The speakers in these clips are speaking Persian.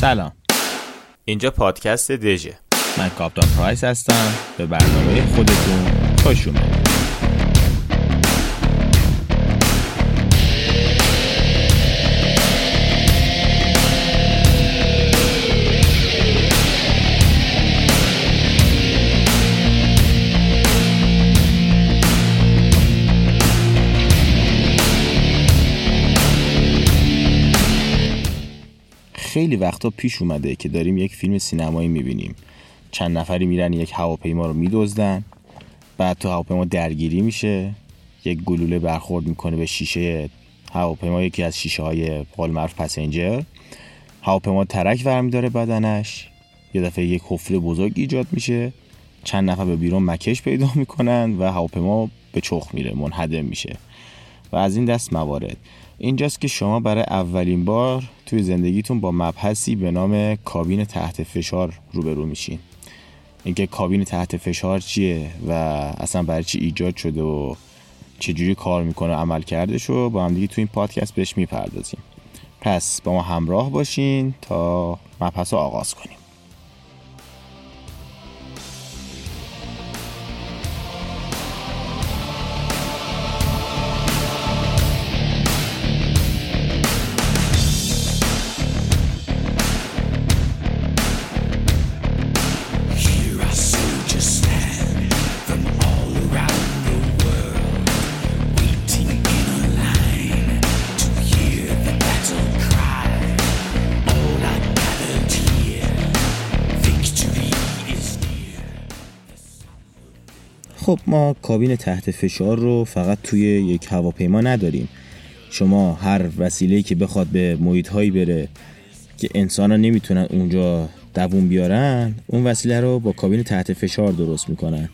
سلام. اینجا پادکست دژه. من کاپتان پرایس هستم. به برنامه خودتون خوش اومدید. خیلی وقتا پیش اومده که داریم یک فیلم سینمایی می‌بینیم. چند نفری میرن یک هواپیما رو میدزدن. بعد تو هواپیما درگیری میشه. یک گلوله برخورد می‌کنه به شیشه هواپیما یکی از شیشه های قول پسنجر. هواپیما ترک برمیداره بدنش. یه دفعه یک حفره بزرگ ایجاد میشه. چند نفر به بیرون مکش پیدا می‌کنن و هواپیما به چخ میره منهدم میشه. و از این دست موارد. اینجاست که شما برای اولین بار توی زندگیتون با مبحثی به نام کابین تحت فشار روبرو میشین. اینکه کابین تحت فشار چیه و اصلا برای چی ایجاد شده و چجوری کار می‌کنه عمل کرده شو با هم دیگه توی این پادکست بهش می‌پردازیم. پس با ما همراه باشین تا مبحث رو آغاز کنیم. ما کابین تحت فشار رو فقط توی یک هواپیما نداریم. شما هر وسیله‌ای که بخواد به محیط بره که انسان ها نمی‌تونن اونجا دووم بیارن اون وسیله رو با کابین تحت فشار درست می‌کنن.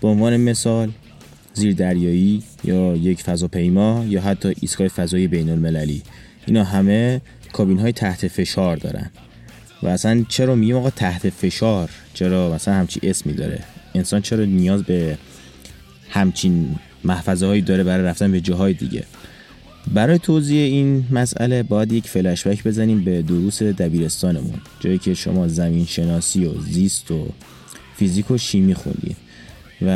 به عنوان مثال زیر دریایی یا یک فضاپیما یا حتی ایستگاه فضایی بین المللی اینا همه کابین های تحت فشار دارن. و اصلا چرا میگیم آقا تحت فشار؟ چرا مثلا همچی اسمی داره؟ انسان چرا نیاز به همچین محفظه هایی داره برای رفتن به جاهای دیگه. برای توضیح این مسئله باید یک فلشبک بزنیم به دروس دبیرستانمون جایی که شما زمین شناسی و زیست و فیزیک و شیمی خوندید و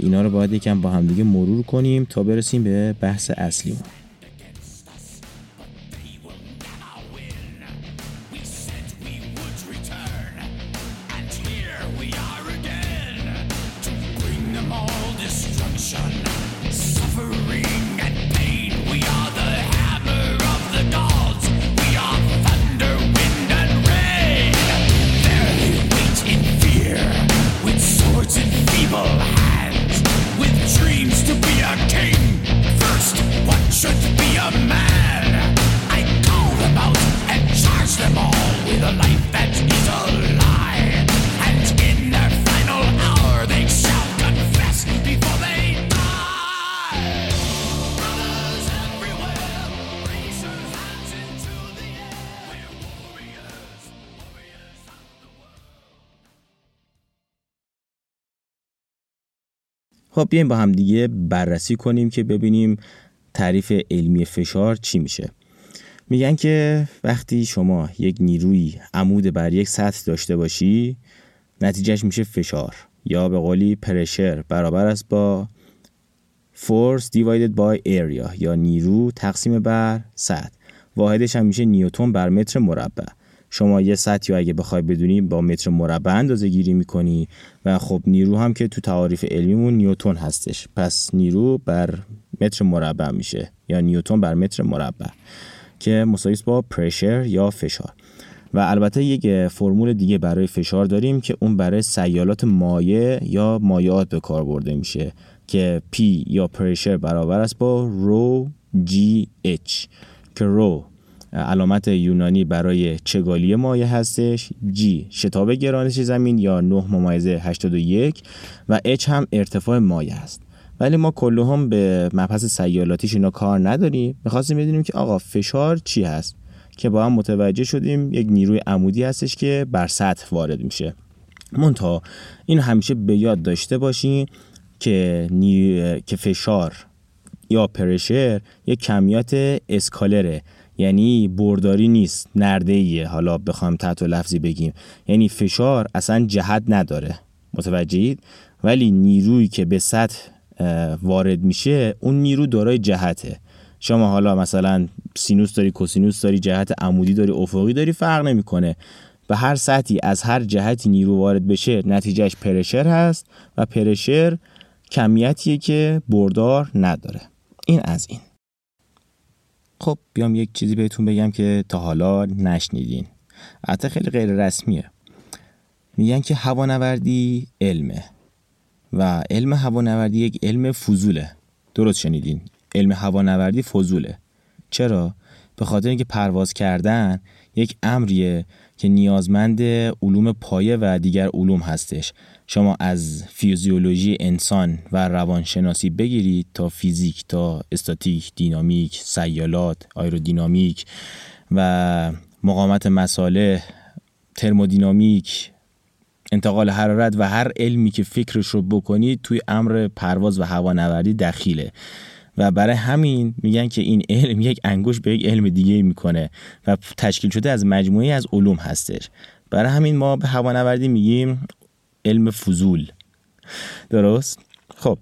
اینا رو باید یکم با همدیگه مرور کنیم تا برسیم به بحث اصلیمون. خب بیایم با هم دیگه بررسی کنیم که ببینیم تعریف علمی فشار چی میشه. میگن که وقتی شما یک نیروی عمود بر یک سطح داشته باشی نتیجهش میشه فشار یا به قولی پرشر برابر است با force divided by area یا نیرو تقسیم بر سطح. واحدش هم میشه نیوتون بر متر مربع. شما یه سطحی اگه بخوای بدونی با متر مربع اندازه گیری می‌کنی و خب نیرو هم که تو تعاریف علمیمون نیوتون هستش. پس نیرو بر متر مربع میشه یا نیوتون بر متر مربع که مساوی با پرشر یا فشار. و البته یک فرمول دیگه برای فشار داریم که اون برای سیالات مایع یا مایعات به کار برده میشه که P یا پرشر برابر است با رو جی اچ که رو علامت یونانی برای چگالی مایع هستش G شتاب گرانش زمین یا 9 ممیزه 81 و H هم ارتفاع مایع است. ولی ما هم به مبحث سیالاتیش اینا کار نداریم. می‌خواستیم بدونیم که آقا فشار چی هست که با هم متوجه شدیم یک نیروی عمودی هستش که بر سطح وارد میشه. منتها این همیشه به یاد داشته باشین که, نی... که فشار یا پرشر یک کمیات اسکالره. یعنی برداری نیست نرده ایه حالا بخوایم تحت لفظی بگیم. یعنی فشار اصلا جهت نداره. متوجهید؟ ولی نیرویی که به سطح وارد میشه اون نیرو دارای جهته. شما حالا مثلا سینوس داری کوسینوس داری جهت عمودی داری افقی داری فرق نمی‌کنه. به هر سطحی از هر جهتی نیرو وارد بشه نتیجهش پرشر هست و پرشر کمیتیه که بردار نداره. این از این. خب بیام یک چیزی بهتون بگم که تا حالا نشنیدین. حتی خیلی غیر رسمیه. میگن که هوانوردی علمه و علم هوانوردی یک علم فضوله. درست شنیدین؟ علم هوانوردی فضوله. چرا؟ به خاطر اینکه پرواز کردن یک امریه که نیازمند علوم پایه و دیگر علوم هستش. شما از فیزیولوژی انسان و روانشناسی بگیرید تا فیزیک تا استاتیک دینامیک سیالات آیرودینامیک و مقامت مساله ترمودینامیک انتقال حرارت و هر علمی که فکرش رو بکنید توی امر پرواز و هوانوردی دخیله. و برای همین میگن که این علم یک انگوش به یک علم دیگه می‌کنه و تشکیل شده از مجموعه از علوم هستش. برای همین ما به هوانوردی میگیم علم فضول. درست؟ خب.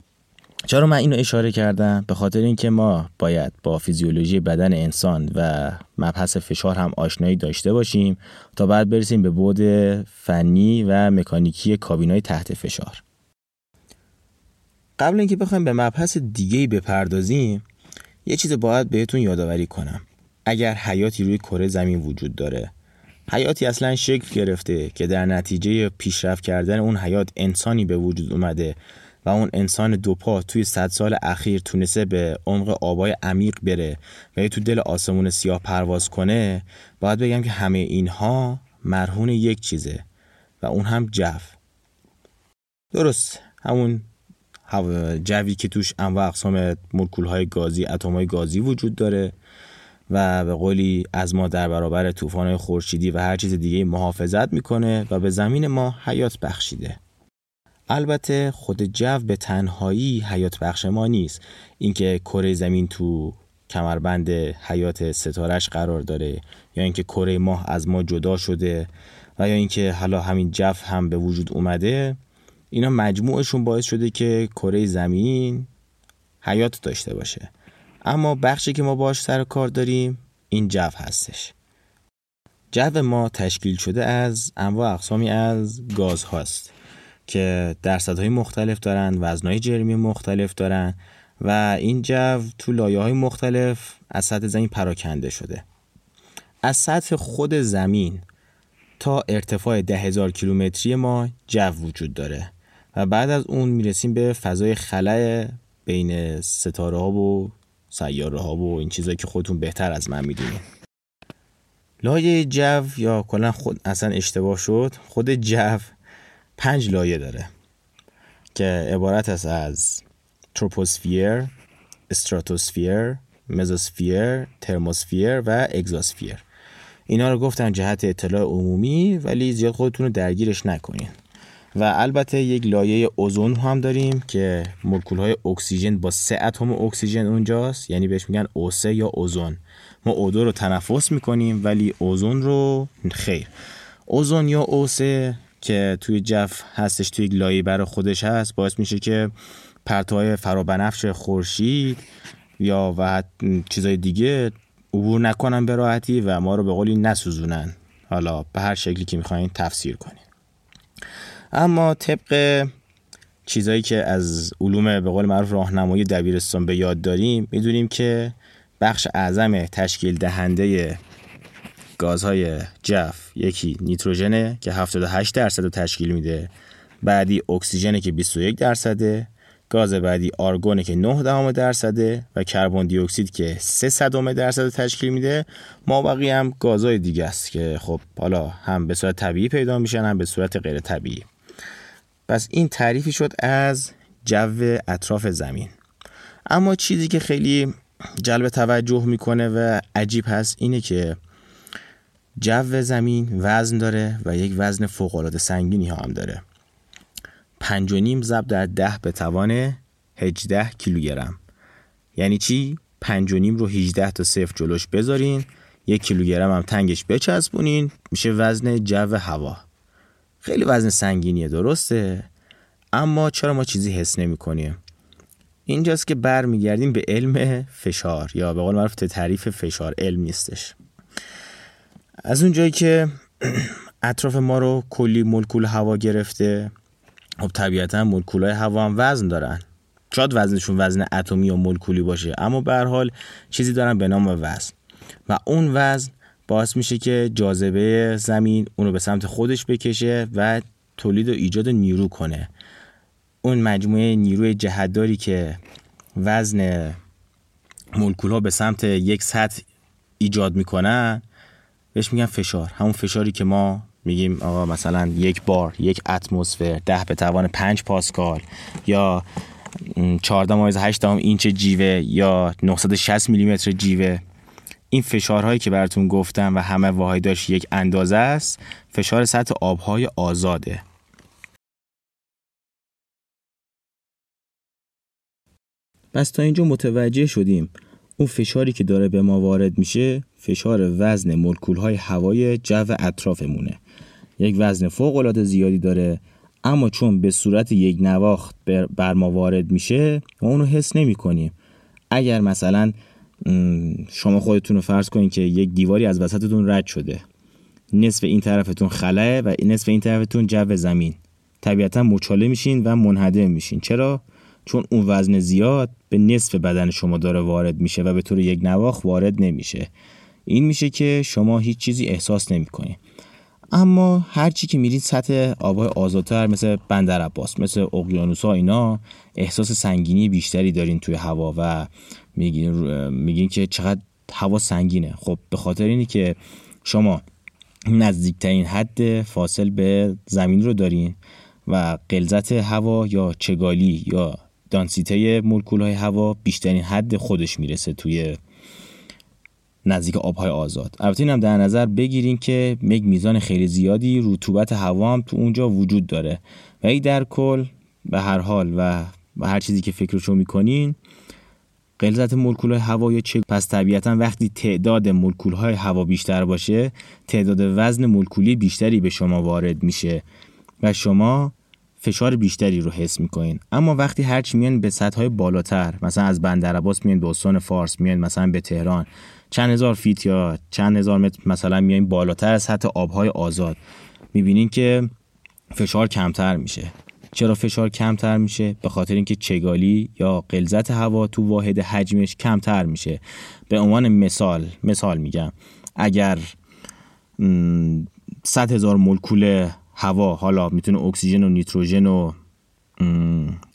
چرا من اینو اشاره کردم؟ به خاطر اینکه ما باید با فیزیولوژی بدن انسان و مبحث فشار هم آشنایی داشته باشیم تا بعد برسیم به بعد فنی و مکانیکی کابینای تحت فشار. قبل اینکه بخوایم به مبحث دیگه بپردازیم یه چیز باید بهتون یادآوری کنم. اگر حیاتی روی کره زمین وجود داره حیاتی اصلا شکل گرفته که در نتیجه پیشرفت کردن اون حیات انسانی به وجود اومده و اون انسان دو پا توی صد سال اخیر تونسته به عمق آبای عمیق بره و تو دل آسمون سیاه پرواز کنه باید بگم که همه اینها مرهون یک چیزه و اون هم جو درست همون جوی که توش انواع اقسام مولکول های گازی اتم های گازی وجود داره. و به قولی از ما در برابر طوفان خورشیدی و هر چیز دیگه محافظت می‌کنه و به زمین ما حیات بخشیده. البته خود جو به تنهایی حیات بخش ما نیست. اینکه کره زمین تو کمربند حیات ستارش قرار داره یا اینکه کره ماه از ما جدا شده و یا اینکه حالا همین جف هم به وجود اومده اینا مجموعشون باعث شده که کره زمین حیات داشته باشه. اما بخشی که ما باش سر کار داریم این جو هستش. جو ما تشکیل شده از انواع اقسامی از گاز هاست که درصدهای مختلف دارن وزنهای جرمی مختلف دارن و این جو تو لایه های مختلف از سطح زمین پراکنده شده. از سطح خود زمین تا ارتفاع ده هزار کیلومتری ما جو وجود داره و بعد از اون می‌رسیم به فضای خلع بین ستاره ها و سیاره ها و این چیزایی که خودتون بهتر از من می‌دونید. لایه جو یا کلا خود اصلا اشتباه شد. خود جو پنج لایه داره که عبارت است از تروپوسفیر استراتوسفیر مزوسفیر ترموسفیر و اگزوسفیر. اینا رو گفتم جهت اطلاع عمومی ولی زیاد خودتون رو درگیرش نکنین. و البته یک لایه اوزون هم داریم که مولکول های اکسیژن با سه اتم اکسیژن اونجاست. یعنی بهش میگن اوسه یا اوزون. ما اودو رو تنفس می‌کنیم ولی اوزون رو خیر. اوزون یا اوسه که توی جف هستش توی لایه برای خودش هست باعث میشه که پرتوهای فرابنفش خورشید یا و چیزای دیگه عبور نکنن به راحتی و ما رو به قولی نسوزونن. حالا به هر شکلی که می‌خواین تفسیر کنین اما طبق چیزایی که از علوم به قول معروف راهنمایی دبیرستان به یاد داریم می‌دونیم که بخش اعظم تشکیل دهنده گازهای جف یکی نیتروژنه که 78 درصد رو تشکیل میده بعدی اکسیژنه که 21 درصده گاز بعدی آرگونه که 9 دهم درصده و کربن دی اکسید که 3 صدم درصد تشکیل میده. ما بقیه هم گازهای دیگه است که خب حالا هم به صورت طبیعی پیدا میشن هم به صورت غیر طبیعی. پس این تعریفی شد از جو اطراف زمین. اما چیزی که خیلی جلب توجه می‌کنه و عجیب هست اینه که جو زمین وزن داره و یک وزن فوقالعاده سنگینی هم داره. پنج و نیم ضرب در ده به توان 18 کیلوگرم. یعنی چی؟ پنج و نیم رو 18 تا صفر جلوش بذارین یک کیلوگرم هم تنگش بچسبونین میشه وزن جو هوا. خیلی وزن سنگینیه درسته؟ اما چرا ما چیزی حس نمی کنیم اینجاست که برمیگردیم به علم فشار یا به قول معروف تعریف فشار علم نیستش. از اونجایی که اطراف ما رو کلی مولکول هوا گرفته خب طبیعتا مولکول های هوا هم وزن دارن. شاید وزنشون وزن اتمی یا مولکولی باشه اما به حال چیزی دارن به نام وزن. و اون وزن باعث میشه که جاذبه زمین اونو به سمت خودش بکشه و تولید و ایجاد نیرو کنه. اون مجموعه نیروی جهتداری که وزن مولکول ها به سمت یک سطح ایجاد می‌کنن بهش میگن فشار. همون فشاری که ما میگیم آقا مثلا یک بار یک اتمسفر ده به توان پنج پاسکال یا 14 مایز 8 اینچ جیوه یا 960 میلیمتر جیوه این فشارهایی که براتون گفتم و همه واحداش یک اندازه است فشار سطح آبهای آزاده. پس تا اینجا متوجه شدیم اون فشاری که داره به ما وارد میشه فشار وزن مولکول های هوای جو اطرافمونه. یک وزن فوق العاده زیادی داره اما چون به صورت یک نواخت بر ما وارد میشه ما اونو حس نمی کنیم اگر مثلا شما خودتون رو فرض کنید که یک دیواری از وسطتون رد شده. نصف این طرفتون خلاه و نصف این طرفتون جو زمین. طبیعتا مچاله میشین و منهدم میشین. چرا؟ چون اون وزن زیاد به نصف بدن شما داره وارد میشه و به طور یک نواخ وارد نمیشه. این میشه که شما هیچ چیزی احساس نمی‌کنید اما هرچی که میرید سطح آبهای آزادتر مثل بندر عباس مثل اقیانوس ها اینا احساس سنگینی بیشتری دارین توی هوا و میگین, میگین که چقدر هوا سنگینه. خب به خاطر اینی که شما نزدیکترین حد فاصل به زمین رو دارین و قلزت هوا یا چگالی یا دانسیته مولکول های هوا بیشترین حد خودش می‌رسه توی نزدیک آبهای آزاد. البته اینم در نظر بگیرین که یک میزان خیلی زیادی رطوبت هوا هم تو اونجا وجود داره. و ای در کل به هر حال و به هر چیزی که فکرشو می‌کنین غلظت مولکول های هوا یا چه پس طبیعتا وقتی تعداد مولکول های هوا بیشتر باشه تعداد وزن مولکولی بیشتری به شما وارد میشه و شما فشار بیشتری رو حس می‌کنین. اما وقتی هرچی میان به سطح های بالاتر مثلا از بندر عباس میان به استان فارس میان مثلا به تهران چند هزار فیت یا چند هزار متر مثلا میایم بالاتر از سطح آبهای آزاد می‌بینین که فشار کمتر میشه. چرا فشار کمتر میشه؟ به خاطر اینکه چگالی یا غلظت هوا تو واحد حجمش کمتر میشه. به عنوان مثال مثال میگم. اگر 100 هزار مولکول هوا حالا می‌تونه اکسیژن و نیتروژن و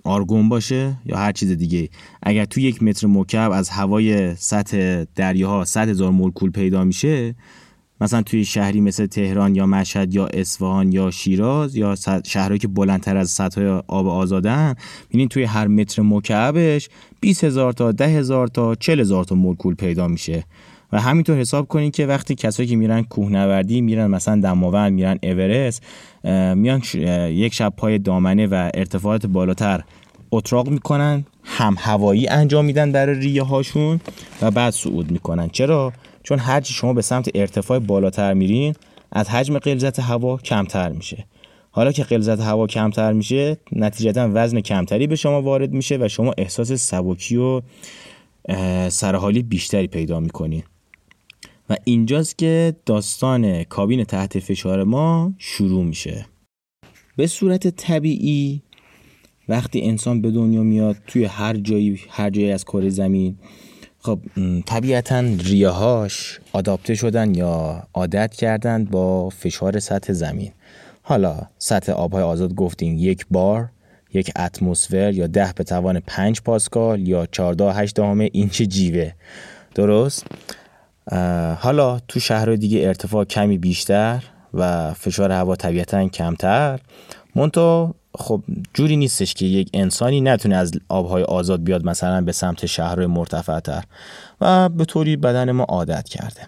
آرگون باشه یا هر چیز دیگه اگر تو یک متر مکعب از هوای سطح دریاها 100 هزار مولکول پیدا میشه مثلا توی شهری مثل تهران یا مشهد یا اصفهان یا شیراز یا شهرهایی که بلندتر از سطح آب آزادن ببینید توی هر متر مکعبش 20 هزار تا 10 هزار تا 40 هزار تا مولکول پیدا میشه. و همینطور حساب کنید که وقتی کسایی که میرن کوهنوردی میرن مثلا دماوند میرن اورست میان یک شب پای دامنه و ارتفاعات بالاتر اتراق می‌کنن هم هوایی انجام میدن برای ریه هاشون و بعد صعود می‌کنن. چرا؟ چون هرچی شما به سمت ارتفاع بالاتر میرین از حجم غلظت هوا کمتر میشه. حالا که غلظت هوا کمتر میشه نتیجتا وزن کمتری به شما وارد میشه و شما احساس سبکی و سرحالی بیشتری پیدا می‌کنین و اینجاست که داستان کابین تحت فشار ما شروع میشه. به صورت طبیعی وقتی انسان به دنیا میاد توی هر جایی هر جایی از کره زمین خب طبیعتا ریاهاش آداپته شدن یا عادت کردن با فشار سطح زمین. حالا سطح آبهای آزاد گفتیم یک بار یک اتمسفر یا ده به توان پنج پاسکال یا چارده هشت دامه اینچ جیوه. درست؟ حالا تو شهرهای دیگه ارتفاع کمی بیشتر و فشار هوا طبیعتا کمتر. منتها خب جوری نیستش که یک انسانی نتونه از آبهای آزاد بیاد مثلا به سمت شهرهای مرتفعتر و به طوری بدن ما عادت کرده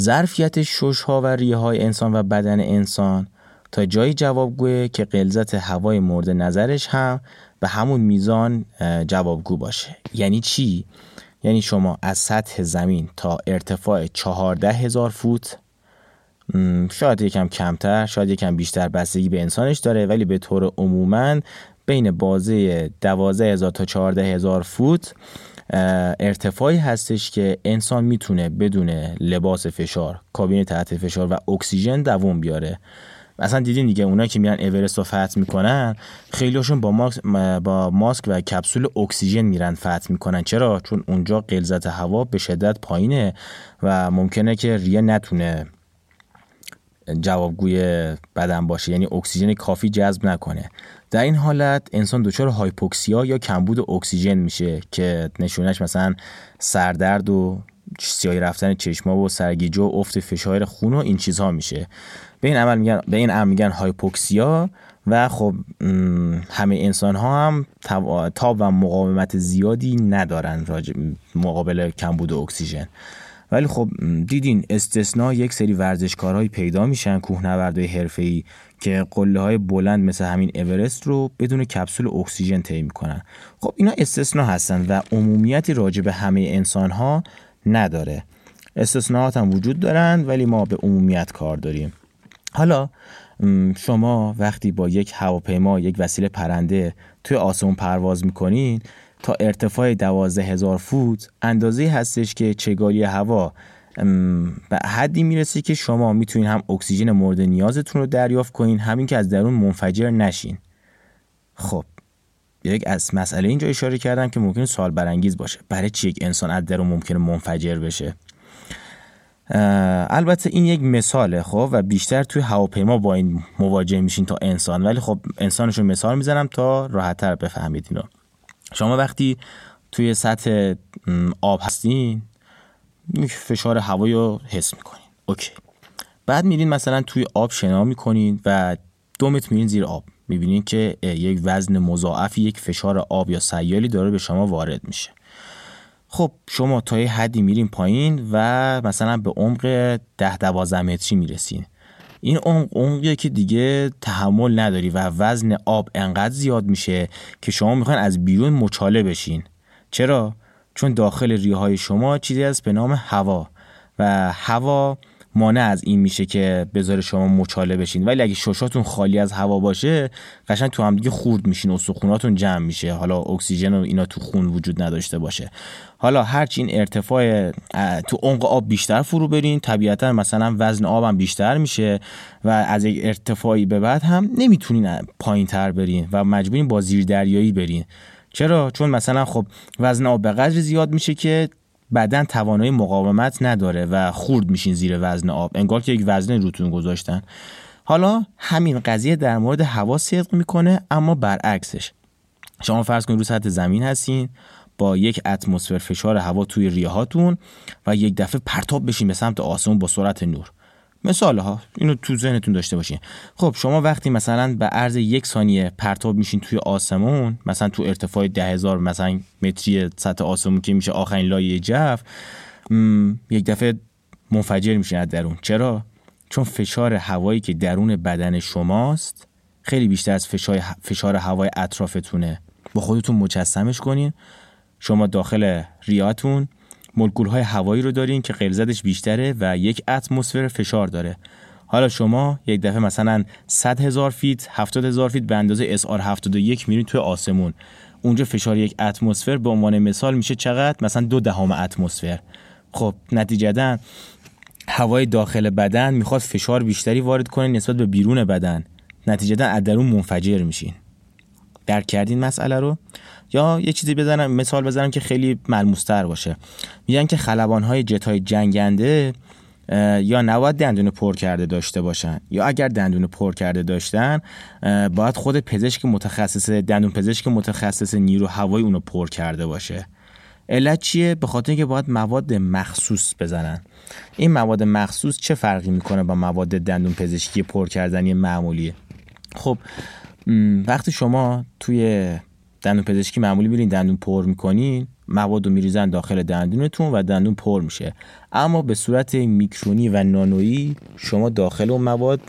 ظرفیت شش و ریه های انسان و بدن انسان تا جایی جوابگوه که قلزت هوای مورد نظرش هم به همون میزان جوابگو باشه یعنی چی؟ یعنی شما از سطح زمین تا ارتفاع چهارده هزار فوت شاید یکم کمتر شاید یکم بیشتر بستگی به انسانش داره ولی به طور عموما بین بازه دوازه هزار تا چهارده هزار فوت ارتفاعی هستش که انسان می‌تونه بدون لباس فشار کابین تحت فشار و اکسیژن دووم بیاره. مثلا دیدین دیگه اونا که میرن اورست رو فتح می‌کنن خیلیشون با ماسک با ماسک و کپسول اکسیژن میرن فتح می‌کنن. چرا؟ چون اونجا غلظت هوا به شدت پایینه و ممکنه که ریه نتونه جوابگوی بدن باشه یعنی اکسیژن کافی جذب نکنه. در این حالت انسان دچار هایپوکسیا یا کمبود اکسیژن میشه که نشونش مثلا سردرد و سیاهی رفتن چشما و سرگیجه و افت فشار خون و این چیزها میشه. به این عمل میگن به این عمل میگن هایپوکسیا و خب همه انسان ها هم تاب و مقاومت زیادی ندارن مقابل کمبود اکسیژن. ولی خب دیدین استثنا یک سری ورزشکارهایی پیدا میشن کوهنوردهای حرفه‌ای که قله های بلند مثل همین اورست رو بدون کپسول اکسیژن طی می‌کنن. خب اینا استثنا هستن و عمومیتی راجع به همه انسان ها نداره. استثناءات هم وجود دارن ولی ما به عمومیت کار داریم. حالا شما وقتی با یک هواپیما یک وسیله پرنده توی آسمون پرواز می‌کنین تا ارتفاع دوازده هزار فوت اندازه هستش که چگالی هوا به حدی می‌رسه که شما می‌تونین هم اکسیژن مورد نیازتون رو دریافت کنین همین که از درون منفجر نشین. خب یک از مسئله اینجا اشاره کردم که ممکن سال برانگیز باشه. برای چی یک انسان از درون ممکنه منفجر بشه؟ البته این یک مثاله خب و بیشتر توی هواپیما با این مواجه میشین تا انسان. ولی خب انسانشو مثال می‌زنم تا راحتتر بفهمید اینو. شما وقتی توی سطح آب هستین فشار هوایی رو حس می‌کنین. اوکی. بعد میرین مثلا توی آب شنا می‌کنین و دو متر میرین زیر آب. می‌بینین که یک وزن مضاعفی یک فشار آب یا سیالی داره به شما وارد میشه. خب شما تا یه حدی میرین پایین و مثلا به عمق ده دوازده متری می‌رسین. این عمق عمقیه که دیگه تحمل نداری و وزن آب انقدر زیاد میشه که شما می‌خواین از بیرون مچاله بشین. چرا؟ چون داخل ریه های شما چیزی هست به نام هوا و هوا مانع از این میشه که بذاره شما مچاله بشین. ولی اگه ششاتون خالی از هوا باشه قشنگ تو هم دیگه خورد میشین و سخوناتون جمع میشه. حالا اکسیژن و اینا تو خون وجود نداشته باشه. حالا هرچی این ارتفاع تو عمق آب بیشتر فرو برین. طبیعتا مثلا وزن آب هم بیشتر میشه و از یک ارتفاعی به بعد هم نمی‌تونین پایین تر برین و مجبورین با زیر دریایی برین. چرا؟ چون مثلا خب وزن آب به قدر زیاد میشه که بدن توانایی مقاومت نداره و خورد میشین زیر وزن آب. انگار که یک وزن روتون گذاشتن. حالا همین قضیه در مورد هوا صدق می‌کنه اما برعکسش. شما فرض کنید رو سطح زمین هستین با یک اتمسفر فشار هوا توی ریه هاتون و یک دفعه پرتاب بشین به سمت آسمون با سرعت نور. مثال ها اینو تو ذهنتون داشته باشین. خب شما وقتی مثلا به عرض یک ثانیه پرتاب میشین توی آسمون مثلا تو ارتفاع ده هزار مثلا متری سطح آسمون که میشه آخرین لایه جف یک دفعه منفجر میشین از درون. چرا؟ چون فشار هوایی که درون بدن شماست خیلی بیشتر از فشار, فشار هوای اطرافتونه. با خودتون مجسمش کنین. شما داخل ریاتون مولکول های هوایی رو دارین که غلظتش بیشتره و یک اتمسفر فشار داره. حالا شما یک دفعه مثلا 100 هزار feet 70 هزار feet به اندازه SR 71 میرین توی آسمون. اونجا فشار یک اتمسفر به عنوان مثال میشه چقدر؟ مثلا دو دهم اتمسفر. خب نتیجتا هوای داخل بدن می‌خواد فشار بیشتری وارد کنه نسبت به بیرون بدن. نتیجتا از درون منفجر میشین. درک کردین مسئله رو؟ یا یه چیزی بزنم مثال بزنم که خیلی ملموستر باشه. میگن که خلبان های جت های جنگنده یا نباید دندون پر کرده داشته باشن یا اگر دندون پر کرده داشتن باید خود پزشک متخصص دندون پزشک متخصص نیرو هوایی اونو پر کرده باشه. علت چیه؟ به خاطر اینکه باید مواد مخصوص بزنن. این مواد مخصوص چه فرقی می‌کنه با مواد دندون پزشکی پر کردنی معمولی؟ خب وقتی شما توی دندون پزشکی معمولی میرین دندون پر می‌کنین مواد رو میریزن داخل دندونتون و دندون پر میشه. اما به صورت میکرونی و نانویی شما داخل اون مواد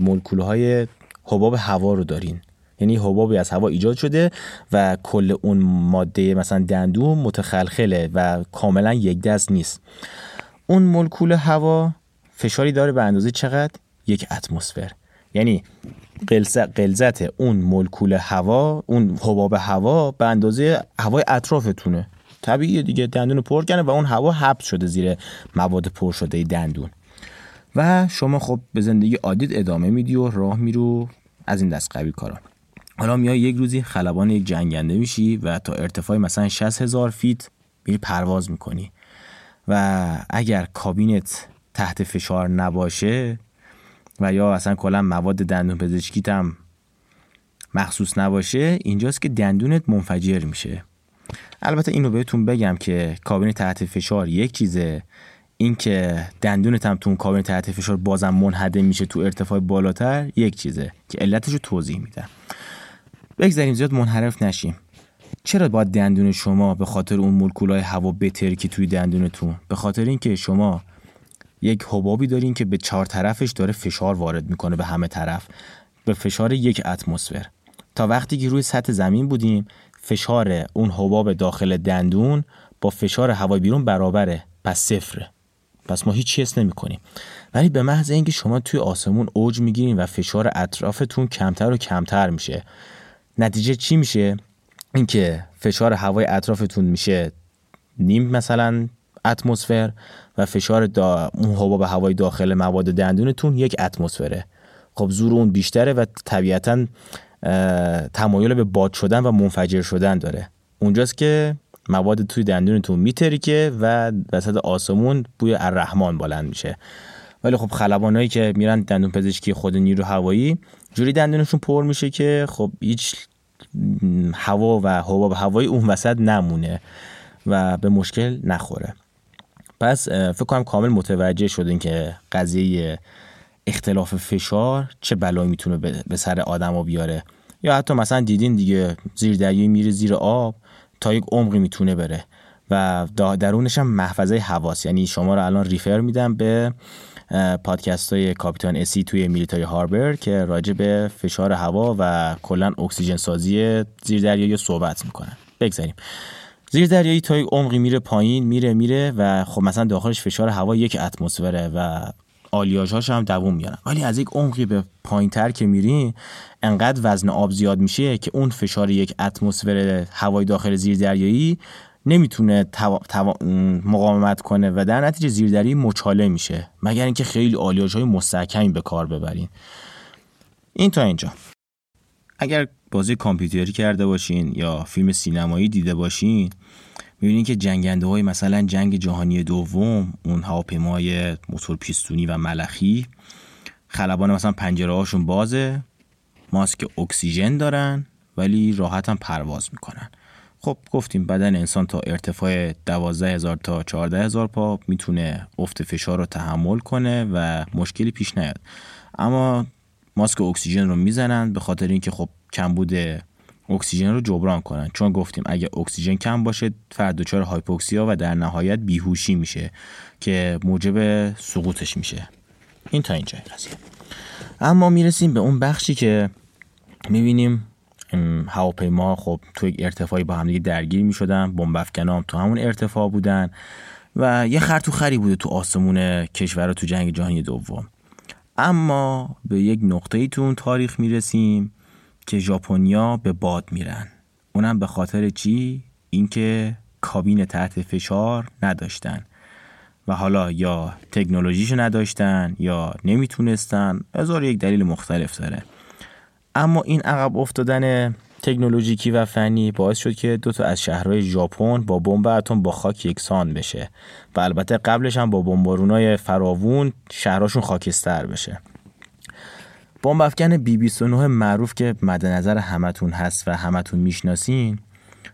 مولکول های حباب هوا رو دارین. یعنی حبابی از هوا ایجاد شده و کل اون ماده مثلا دندون متخلخله و کاملا یک دست نیست. اون مولکول هوا فشاری داره به اندازه چقدر؟ یک اتمسفر. یعنی قلزت اون مولکول هوا اون حباب هوا به اندازه هوای اطرافتونه. طبیعیه دیگه دندون پر کنه و اون هوا حبس شده زیر مواد پر شده دندون. و شما خب به زندگی عادیت ادامه میدی و راه میرو از این دست قبیل کارا. حالا میای یک روزی خلبان یک جنگنده میشی و تا ارتفاع مثلا 60 هزار فیت میری پرواز می‌کنی. و اگر کابینت تحت فشار نباشه و یا اصلا کلا مواد دندون پزشکیت هم مخصوص نباشه اینجاست که دندونت منفجر میشه. البته اینو بهتون بگم که کابین تحت فشار یک چیزه. اینکه دندونت هم تو اون کابین تحت فشار بازم منحدم میشه تو ارتفاع بالاتر یک چیزه که علتش رو توضیح میدم. بگذاریم زیاد منحرف نشیم. چرا باید دندون شما به خاطر اون مولکولای هوا که توی دندونتون؟ به خاطر اینکه شما یک حبابی دارین که به چهار طرفش داره فشار وارد می‌کنه به همه طرف به فشار یک اتمسفر. تا وقتی که روی سطح زمین بودیم فشار اون حباب داخل دندون با فشار هوای بیرون برابره پس صفره. پس ما هیچ حس نمی کنیم ولی به محض اینکه شما توی آسمون اوج می‌گیرین و فشار اطرافتون کمتر و کمتر میشه نتیجه چی میشه؟ اینکه فشار هوای اطرافتون میشه نیم مثلا اتمسفر و فشار دا اون حباب هوای داخل مواد دندونتون یک اتمسفره. خب زور اون بیشتره و طبیعتا تمایل به باد شدن و منفجر شدن داره. اونجاست که مواد توی دندونتون میتریکه و وسط آسمون بوی الرحمن بلند میشه. ولی خب خلبانایی که میرن دندون پزشکی خود نیرو هوایی جوری دندونشون پر میشه که خب هیچ هوا و حباب هوایی اون وسط نمونه و به مشکل نخوره. پس فکر کنم کامل متوجه شدین که قضیه اختلاف فشار چه بلایی می‌تونه به سر آدم بیاره. یا حتی مثلا دیدین دیگه زیر دریایی میره زیر آب تا یک عمقی می‌تونه بره. و درونش هم محفظه حواس. یعنی شما رو الان ریفر میدم به پادکست های کاپیتان اسی توی میلیتاری هاربر که راجع به فشار هوا و کلا اکسیژن سازی زیر دریایی صحبت می‌کنن. بگذاریم. زیر دریایی تا یک عمقی میره پایین میره میره و خب مثلا داخلش فشار هوا یک اتمسفره و آلیاژهاش هم دووم میارن. ولی از یک عمقی به پایین تر که میری انقدر وزن آب زیاد میشه که اون فشار یک اتمسفر هوای داخل زیر دریایی نمی‌تونه مقاومت کنه و در نتیجه زیردری مچاله میشه. مگر اینکه خیلی آلیاژ های مستحکمی به کار ببرین. این تا اینجا. اگر بازی کامپیوتری کرده باشین یا فیلم سینمایی دیده باشین می‌بینین که جنگنده های مثلا جنگ جهانی دوم اون هواپیمای موتور پیستونی و ملخی خلبان مثلا پنجره هاشون بازه ماسک اکسیژن دارن ولی راحت هم پرواز می‌کنن. خب گفتیم بدن انسان تا ارتفاع 12 هزار تا 14 هزار پا می‌تونه افت فشار رو تحمل کنه و مشکلی پیش نیاد. اما ماسک اکسیژن رو می‌زنن به خاطر اینکه خب کمبود اکسیژن رو جبران کنن. چون گفتیم اگه اکسیژن کم باشه فرد دچار hypoxia و در نهایت بیهوشی میشه که موجب سقوطش میشه. این تا اینجا قضیه. اما می‌رسیم به اون بخشی که می‌بینیم هواپیما خب تو یک ارتفاعی با همدیگه درگیر می‌شدن بمب افکنام تو همون ارتفاع بودن و یه خرطو خری بوده تو آسمون کشور تو جنگ جهانی دوم. اما به یک نقطه ای تو اون تاریخ می‌رسیم که ژاپنیا به باد میرن. اونم به خاطر چی؟ اینکه کابین تحت فشار نداشتن. و حالا یا تکنولوژیشو نداشتن یا نمی‌تونستن. هزار یک دلیل مختلف داره. اما این عقب افتادن تکنولوژیکی و فنی باعث شد که دو تا از شهرهای ژاپن با بمب اتم با خاک یکسان بشه. و البته قبلش هم با بمبارونای فراوون شهرهاشون خاکستر بشه. بمب افکن بی 29 معروف که مد نظر همتون هست و همتون می‌شناسین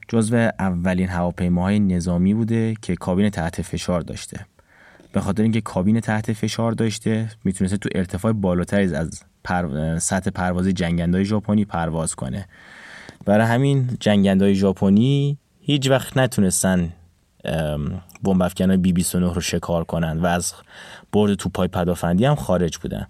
جزو اولین هواپیماهای نظامی بوده که کابین تحت فشار داشته. به خاطر اینکه کابین تحت فشار داشته می‌تونسته تو ارتفاع بالاتری از پر... سطح پرواز جنگندهای ژاپنی پرواز کنه. برای همین جنگندهای ژاپنی هیچ وقت نتونستن بمب افکن بی 29 رو شکار کنن و از برد توپای پدافندی هم خارج بودن.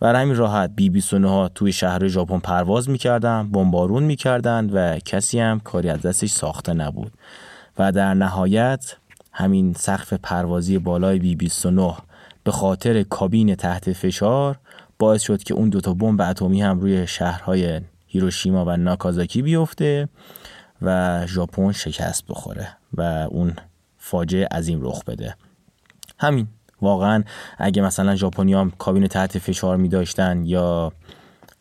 برای همین راحت بی 29 ها توی شهر ژاپن پرواز می‌کردن بمبارون می‌کردن و کسی هم کاری از دستش ساخته نبود. و در نهایت همین سقف پروازی بالای بی 29 به خاطر کابین تحت فشار باعث شد که اون دوتا بمب اتمی هم روی شهرهای هیروشیما و ناکازاکی بیفته و ژاپن شکست بخوره و اون فاجعه عظیم رخ بده. همین. واقعا اگه مثلا ژاپنی هم کابین تحت فشار می داشتن یا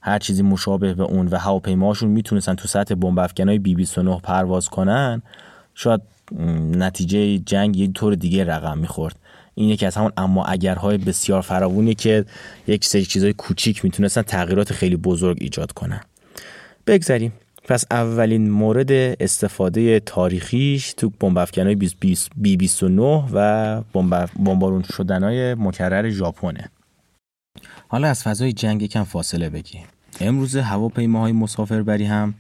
هر چیزی مشابه به اون و هواپیماشون می‌تونستن تو سطح بمب افکنای بی 29 پرواز کنن شاید نتیجه جنگ یه طور دیگه رقم می‌خورد. این یکی از همون اما اگرهای بسیار فراوونه که یک سری چیزای کوچیک می‌تونستن تغییرات خیلی بزرگ ایجاد کنن. بگذریم. پس اولین مورد استفاده تاریخیش تو بمب افکنای بی 29 و بمبارون شدنهای مکرر ژاپنه. حالا از فضای جنگ یکم فاصله بگیم امروز هواپیماهای مسافربری هم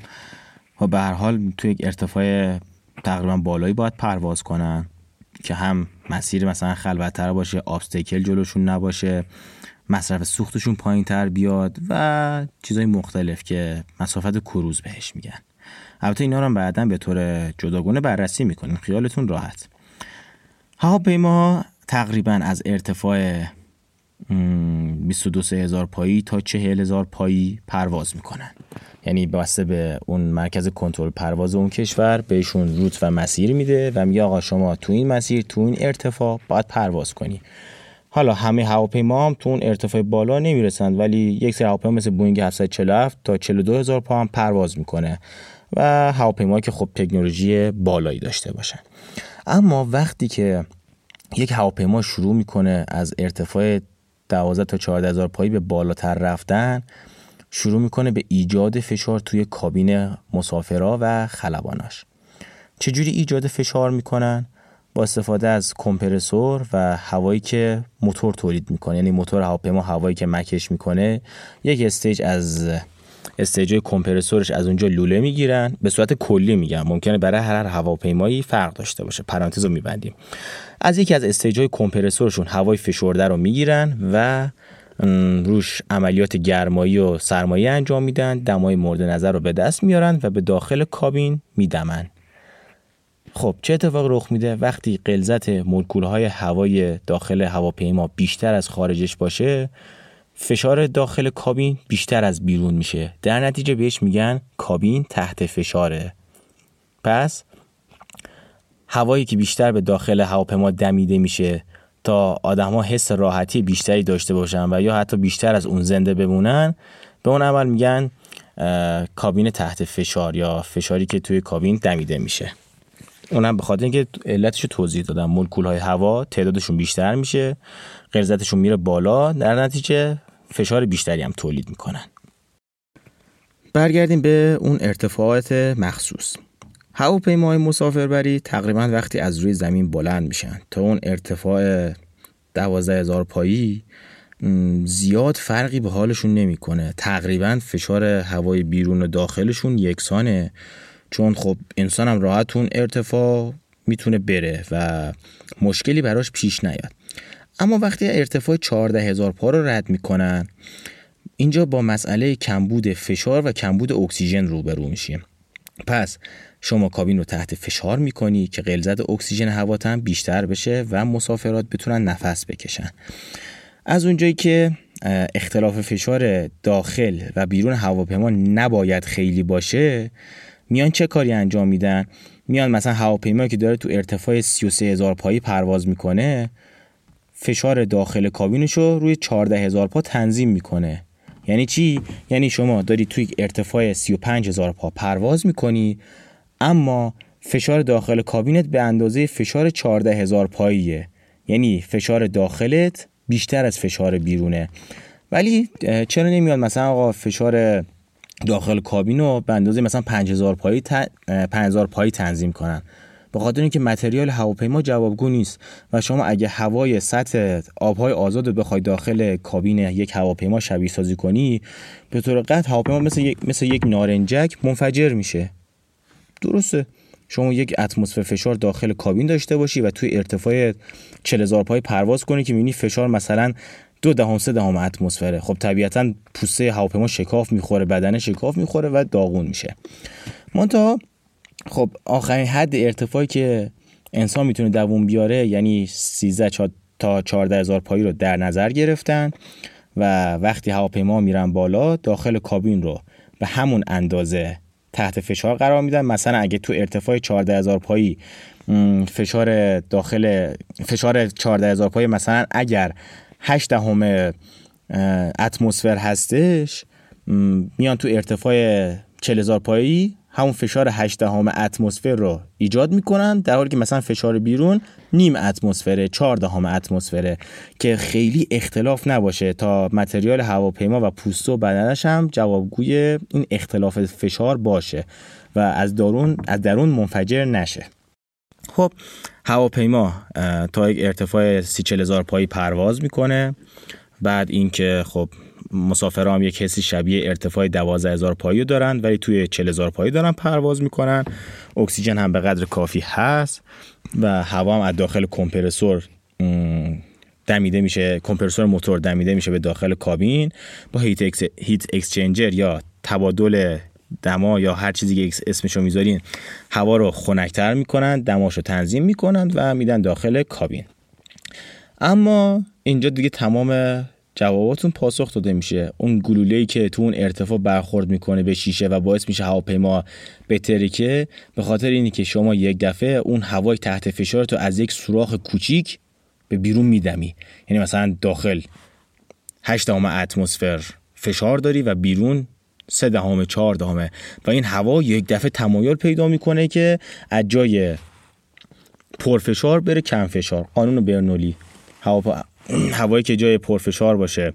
و به هر حال تو یک ارتفاع تقریبا بالایی باید پرواز کنن که هم مسیر مثلا خلوتتر باشه آبستیکل جلوشون نباشه. مصرف سوختشون پایین تر بیاد و چیزای مختلف که مسافت کروز بهش میگن. البته اینا رو بعدا به طور جداگونه بررسی می‌کنیم. خیالتون راحت. هواپیما تقریبا از ارتفاع 22 هزار پایی تا 40 هزار پایی پرواز می‌کنن. یعنی بسته به اون مرکز کنترل پرواز اون کشور بهشون روت و مسیر میده و میگه آقا شما تو این مسیر تو این ارتفاع باید پرواز کنی. حالا همه هواپیما هم تو اون ارتفاع بالا نمی‌رسند ولی یک سری هواپیما مثل بوینگ 747 تا 42 هزار پا هم پرواز می‌کنه و هواپیما که خب تکنولوژی بالایی داشته باشن اما وقتی که یک هواپیما شروع می‌کنه از ارتفاع 12 تا 14 هزار پایی به بالاتر رفتن شروع می‌کنه به ایجاد فشار توی کابین مسافرا و خلباناش چجوری ایجاد فشار می‌کنن؟ با استفاده از کمپرسور و هوایی که موتور تولید می‌کنه یعنی موتور هواپیما هوایی که مکش می‌کنه یک stage از stage کمپرسورش از اونجا لوله می‌گیرن به صورت کلی میگم. ممکنه برای هر هواپیمایی فرق داشته باشه. پرانتز رو میبندیم. از یکی از استیج کمپرسورشون هوای فشرده رو می‌گیرن و روش عملیات گرمایی و سرمایه انجام میدن. دمای مورد نظر رو به دست میارن و به داخل کابین میدمن. خب چه اتفاق رخ میده؟ وقتی غلظت مولکول های هوای داخل هواپیما بیشتر از خارجش باشه فشار داخل کابین بیشتر از بیرون میشه. در نتیجه بهش میگن کابین تحت فشاره. پس هوایی که بیشتر به داخل هواپیما دمیده میشه تا آدما حس راحتی بیشتری داشته باشن و یا حتی بیشتر از اون زنده بمونن به اون عمل میگن کابین تحت فشار یا فشاری که توی کابین دمیده میشه. اونم به خاطر اینکه علتش توضیح دادم. مولکول های هوا تعدادشون بیشتر میشه غلظتشون میره بالا در نتیجه فشار بیشتری هم تولید می‌کنن. برگردیم به اون ارتفاعات مخصوص. هواپیماهای مسافربری تقریبا وقتی از روی زمین بلند میشن تا اون ارتفاع دوازده هزار پایی زیاد فرقی به حالشون نمی‌کنه. تقریبا فشار هوای بیرون و داخلشون یکسانه. چون خب انسان هم راحت اون ارتفاع می‌تونه بره و مشکلی براش پیش نیاد. اما وقتی ارتفاع 14 هزار پا رو رد می‌کنن اینجا با مسئله کمبود فشار و کمبود اکسیژن روبرو میشیم. پس شما کابین رو تحت فشار می‌کنی که غلظت اکسیژن هوات هم بیشتر بشه و مسافرات بتونن نفس بکشن. از اونجایی که اختلاف فشار داخل و بیرون هواپیما نباید خیلی باشه میان چه کاری انجام میدن؟ میان مثلا هواپیمایی که داره تو ارتفاع 33 هزار پایی پرواز می‌کنه فشار داخل کابینش رو روی 14 هزار پا تنظیم می‌کنه. یعنی چی؟ یعنی شما داری توی ارتفاع 35 هزار پا پرواز می‌کنی اما فشار داخل کابینت به اندازه فشار 14 هزار پاییه. یعنی فشار داخلت بیشتر از فشار بیرونه. ولی چرا نمیاد مثلا آقا فشار داخل کابین رو به اندازه مثلا 5000 پایی 5000 پایی تنظیم کنن. به خاطر اینکه متریال هواپیما جوابگو نیست و شما اگه هوای سطح آبهای آزاد رو بخوای داخل کابین یک هواپیما شبیه سازی کنی به طور قطع هواپیما مثل یک مثل یک نارنجک منفجر میشه. درسته. شما یک اتمسفر فشار داخل کابین داشته باشی و توی ارتفاع 40000 پای پرواز کنی که می‌بینی فشار مثلا دو دهم سه دهم اتمسفره. خب طبیعتا پوسته هواپیما شکاف می‌خوره بدن شکاف می‌خوره و داغون میشه. منتها خب آخرین حد ارتفاعی که انسان می‌تونه دووم بیاره یعنی 13 تا 14 هزار پایی رو در نظر گرفتن و وقتی هواپیما میرن بالا داخل کابین رو به همون اندازه تحت فشار قرار میدن. مثلا اگه تو ارتفاع 14 هزار پایی فشار داخل فشار 14 هزار پایی مثلا اگر 8 دهم اتمسفر هستش. میان تو ارتفاع 40 هزار پایی همون فشار 8 دهم اتمسفر رو ایجاد می‌کنن در حالی که مثلا فشار بیرون نیم اتمسفره 4 دهم اتمسفره که خیلی اختلاف نباشه تا متریال هواپیما و پوست و بدنش هم جوابگوی این اختلاف فشار باشه و از درون از درون منفجر نشه. خب هواپیما تا یک ارتفاع سی هزار پایی پرواز می‌کنه. بعد اینکه خب مسافران هم یک حسی شبیه ارتفاع 12 هزار پایی دارن ولی توی 40 هزار پایی دارن پرواز می‌کنن. اکسیژن هم به قدر کافی هست و هوا هم از داخل کمپرسور دمیده میشه کمپرسور موتور دمیده میشه به داخل کابین. با heat, ex، heat exchanger یا تبادل دما یا هر چیزی که اسمشو می‌ذارین هوا رو خنکتر می‌کنن دماشو تنظیم می‌کنن و میدن داخل کابین. اما اینجا دیگه تمام جواباتون پاسخ داده میشه. اون گلوله که تو اون ارتفاع برخورد می‌کنه به شیشه و باعث میشه هواپیما بترکه به خاطر اینی که شما یک دفعه اون هوای تحت فشار تو از یک سوراخ کوچیک به بیرون میدمی. یعنی مثلا داخل 8 دهم اتمسفر فشار داری و بیرون سه دهم چهار دهمه و این هوا یک دفعه تمایل پیدا می‌کنه که از جای پرفشار بره کم فشار قانون برنولی. هوا هوایی که جای پرفشار باشه.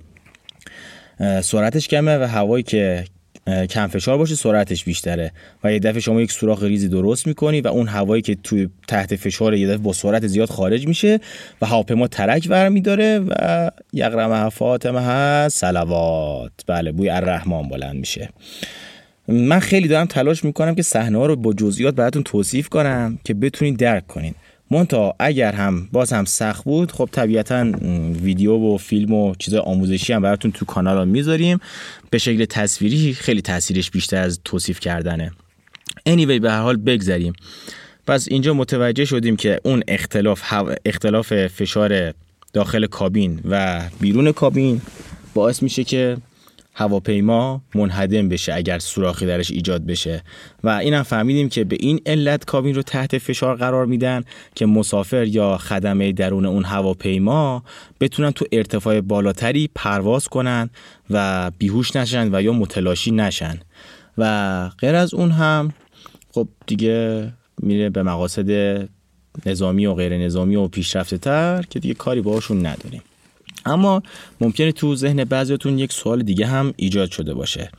سرعتش کمه و هوایی که کم فشار باشه سرعتش بیشتره. و یه دفعه شما یک سوراخ ریزی درست می‌کنی و اون هوایی که توی تحت فشار یه دفعه با سرعت زیاد خارج میشه و هواپیما ترک برمیداره و یقرم فاطمه هست. سلوات بله بوی الرحمن بلند میشه. من خیلی دارم تلاش می‌کنم که صحنه ها رو با جزئیات براتون توصیف کنم که بتونید درک کنین. مونتا اگر هم باز هم سخت بود خب طبیعتا ویدیو و فیلم و چیز آموزشی هم براتون تو کانال می‌ذاریم. به شکل تصویری خیلی تاثیرش بیشتر از توصیف کردنه. Anyway به هر حال بگذریم. پس اینجا متوجه شدیم که اون اختلاف اختلاف فشار داخل کابین و بیرون کابین باعث میشه که هواپیما منهدم بشه اگر سوراخی درش ایجاد بشه. و اینم فهمیدیم که به این علت کابین رو تحت فشار قرار میدن که مسافر یا خدمه درون اون هواپیما بتونن تو ارتفاع بالاتری پرواز کنن و بیهوش نشن و یا متلاشی نشن. و غیر از اون هم خب دیگه میره به مقاصد نظامی و غیر نظامی و پیشرفته تر که دیگه کاری باشون نداریم. اما ممکنه تو ذهن بعضیتون یک سوال دیگه هم ایجاد شده باشه.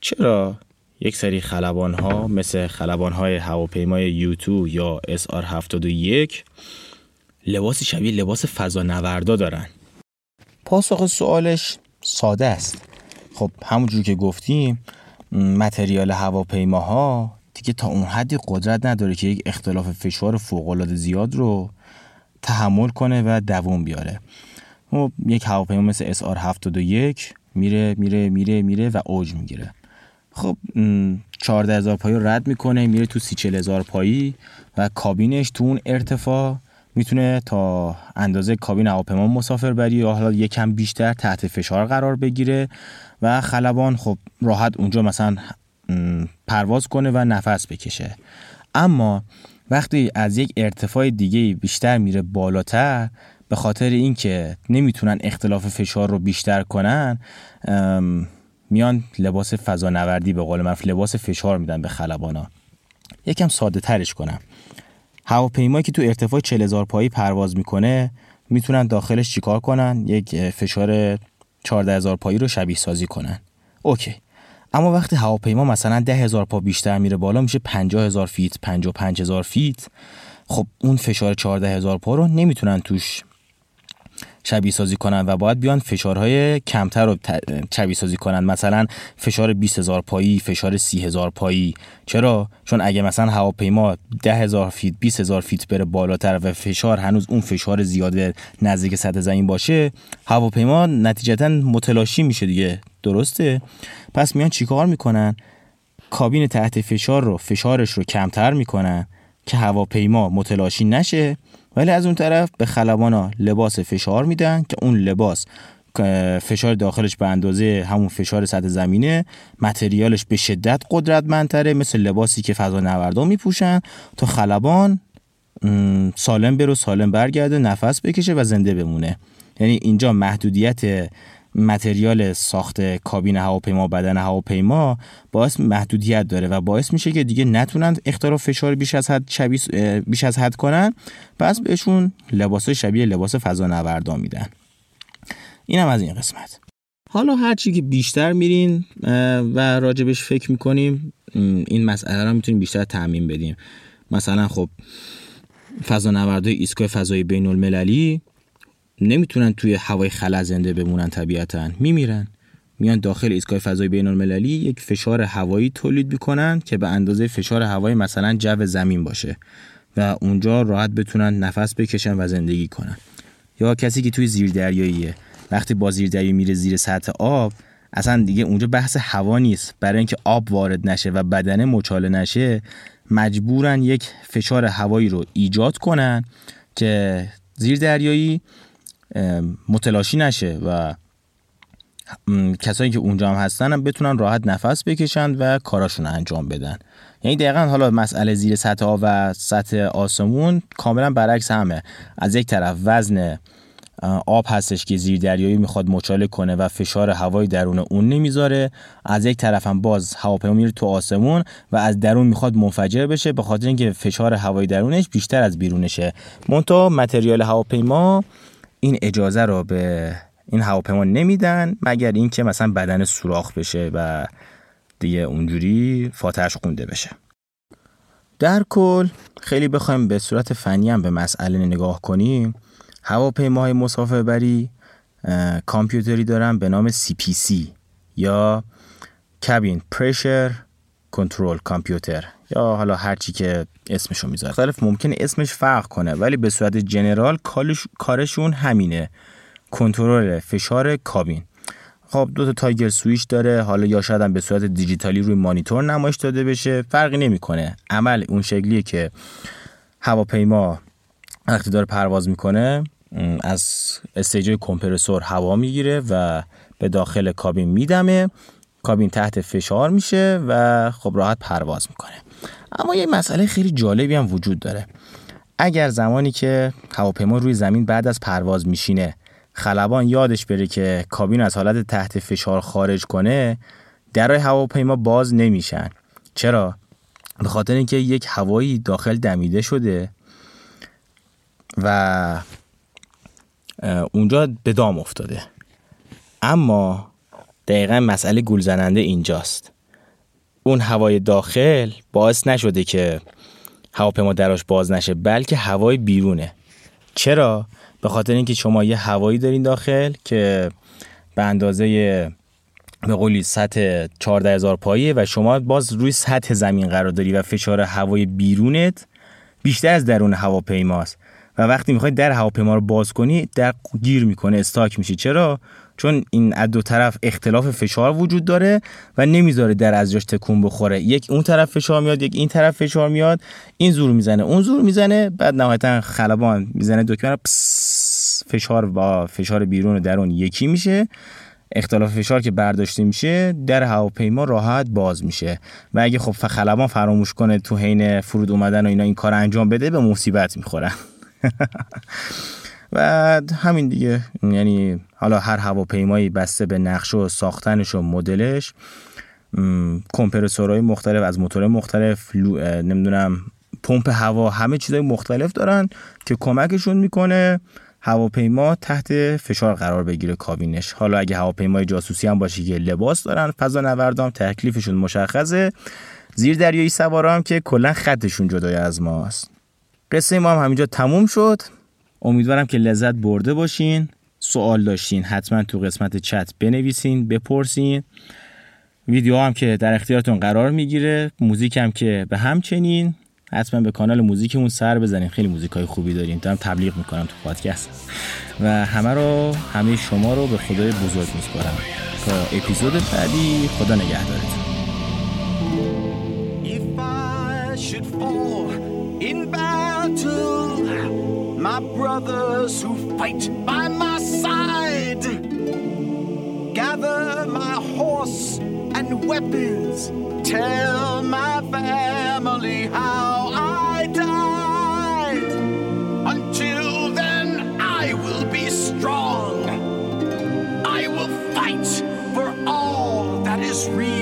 چرا یک سری خلبان ها مثل خلبان های هواپیمای یوتو یا SR71 لباس شبیه لباس فضانوردا دارن؟ پاسخ سوالش ساده است. خب همونجور که گفتیم متریال هواپیماها دیگه تا اون حدی قدرت نداره که یک اختلاف فشار فوق زیاد رو تحمل کنه و دووم بیاره. و یک هواپیما مثل SR 71 میره میره میره میره و اوج می‌گیره. خب 14 هزار پایی رو رد می‌کنه میره تو 30 هزار پایی و کابینش تو اون ارتفاع می‌تونه تا اندازه کابین هواپیما مسافر بری یا حالا یکم بیشتر تحت فشار قرار بگیره و خلبان خب راحت اونجا مثلا پرواز کنه و نفس بکشه. اما وقتی از یک ارتفاع دیگه بیشتر میره بالاتر به خاطر اینکه نمی‌تونن اختلاف فشار رو بیشتر کنن میان لباس فضانوردی به قول معروف لباس فشار میدن به خلبانا. یکم ساده ترش کنم. هواپیمایی که تو ارتفاع 40 هزار پایی پرواز می‌کنه می‌تونن داخلش چیکار کنن؟ یک فشار 14 هزار پایی رو شبیه سازی کنن. OK. اما وقتی هواپیما مثلا 10 هزار پا بیشتر میره بالا میشه 50 هزار feet 55 هزار feet. خب اون فشار 14 هزار پا رو نمی‌تونن توش شبیه سازی کنن و باید بیان فشارهای کمتر رو شبیه سازی کنن. مثلا فشار 20 هزار پایی فشار 30 هزار پایی. چرا؟ چون اگه مثلا هواپیما 10 هزار feet 20 هزار feet بره بالاتر و فشار هنوز اون فشار زیاده نزدیک سطح زمین باشه هواپیما نتیجتا متلاشی میشه دیگه. درسته؟ پس میان چیکار می‌کنن؟ کابین تحت فشار رو فشارش رو کمتر می‌کنن که هواپیما متلاشی نشه. ولی از اون طرف به خلبانا لباس فشار میدن که اون لباس فشار داخلش به اندازه همون فشار سطح زمینه متریالش به شدت قدرتمندتره مثل لباسی که فضا نوردا میپوشن تا خلبان سالم برو سالم برگرده نفس بکشه و زنده بمونه. یعنی اینجا محدودیت متریال ساخت کابین هواپیما بدن هواپیما باعث محدودیت داره و باعث میشه که دیگه نتونن اختراع فشار بیش از حد بیش از حد کنن. پس بهشون لباس شبیه لباس فضا نوردا میدن. اینم از این قسمت. حالا هرچی که بیشتر میرین و راجبش فکر می‌کنیم این مسئله رو می‌تونیم بیشتر تعمین بدیم. مثلا خب فضا نوردای ایستگاه فضای بین المللی نمی‌تونن توی هوای خلا زنده بمونن طبیعتا. میمیرن. میان داخل ایستگاه فضای بین المللی یک فشار هوایی تولید می‌کنن که به اندازه فشار هوایی مثلا جو زمین باشه و اونجا راحت بتونن نفس بکشن و زندگی کنن. یا کسی که توی زیردریاییه. وقتی با زیردریایی میره زیر سطح آب اصلا دیگه اونجا بحث هوا نیست. برای اینکه آب وارد نشه و بدنه مچاله نشه مجبورن یک فشار هوایی رو ایجاد کنن که زیر دریایی متلاشی نشه و کسایی که اونجا هم هستن هم بتونن راحت نفس بکشند و کاراشون انجام بدن. یعنی دقیقا حالا مسئله زیر سطح آب و سطح آسمون کاملا برعکس همه. از یک طرف وزن آب هستش که زیر دریایی می‌خواد مچاله کنه و فشار هوای درون اون نمی‌ذاره. از یک طرف هم باز هواپیما میره تو آسمون و از درون می‌خواد منفجر بشه به خاطر اینکه فشار هوای درونش بیشتر از بیرونشه. مونتا متریال هواپیما این اجازه رو به این هواپیما نمیدن مگر اینکه مثلا بدن سوراخ بشه و دیگه اونجوری فاتحش خونده بشه. در کل خیلی بخوایم به صورت فنی هم به مسئله نگاه کنیم. هواپیماهای مسافربری کامپیوتری دارن به نام CPC یا کابین پرشر کنترل کامپیوتر. یا حالا هرچی که اسمشو می‌ذاره. مختلف ممکنه اسمش فرق کنه ولی به صورت جنرال کارشون همینه. کنترل فشار کابین. خب دو تا تایگر سویچ داره. حالا یا شاید هم به صورت دیجیتالی روی مانیتور نمایش داده بشه. فرقی نمی‌کنه. عمل اون شکلیه که هواپیما وقتی داره پرواز می‌کنه از استیج کمپرسور هوا می‌گیره و به داخل کابین میدمه. کابین تحت فشار میشه و خب راحت پرواز می‌کنه. اما یه مسئله خیلی جالبی هم وجود داره. اگر زمانی که هواپیما روی زمین بعد از پرواز میشینه خلبان یادش بره که کابین از حالت تحت فشار خارج کنه درای هواپیما باز نمیشن. چرا؟ به خاطر اینکه یک هوایی داخل دمیده شده و اونجا به دام افتاده. اما دقیقا مسئله گولزننده اینجاست. اون هوای داخل باعث نشده که هواپیما دراش باز نشه بلکه هوای بیرونه. چرا؟ به خاطر اینکه شما یه هوایی دارین داخل که به اندازه به قولی سطح 14 هزار پایه و شما باز روی سطح زمین قرار داری و فشار هوای بیرونت بیشتر از درون هواپیماست. و وقتی می‌خوای در هواپیما رو باز کنی در گیر می‌کنه استاک میشه چرا؟ چون این از دو طرف اختلاف فشار وجود داره و نمی‌ذاره در از جاش تکون بخوره. یک اون طرف فشار میاد یک این طرف فشار میاد. این زور می‌زنه اون زور می‌زنه بعد نهایتا خلبان می‌زنه دکمه فشار با فشار بیرون و درون یکی میشه. اختلاف فشار که برداشته میشه در هواپیما راحت باز میشه. و اگه خب خلبان فراموش کنه تو حین فرود اومدن و اینا این کار انجام بده به مصیبت می‌خورن و همین دیگه. یعنی حالا هر هواپیمایی بسته به نقش و ساختنش و مدلش کمپرسورهای مختلف از موتور مختلف نمی‌دونم پمپ هوا همه چیزای مختلف دارن که کمکشون می‌کنه هواپیما تحت فشار قرار بگیره کابینش. حالا اگه هواپیمای جاسوسی هم باشه که لباس دارن فضا نوردام تکلیفشون مشخصه. زیر دریایی سوارا هم که کلا خطشون جدای از ماست. قصه ما هم همینجا تموم شد. امیدوارم که لذت برده باشین. سوال داشتین حتما تو قسمت چت بنویسین بپرسین. ویدیو هم که در اختیارتون قرار می‌گیره موزیک هم که به همچنین حتما به کانال موزیکمون سر بزنین. خیلی موزیک های خوبی داریم دارم تبلیغ می‌کنم تو پادکست. و همه رو همه شما رو به خدای بزرگ میسپارم. تا اپیزود بعدی خدا نگهدارتون. My brothers who fight by my gather my horse and weapons. Tell my family how I died. Until then I will be strong. I will fight for all that is real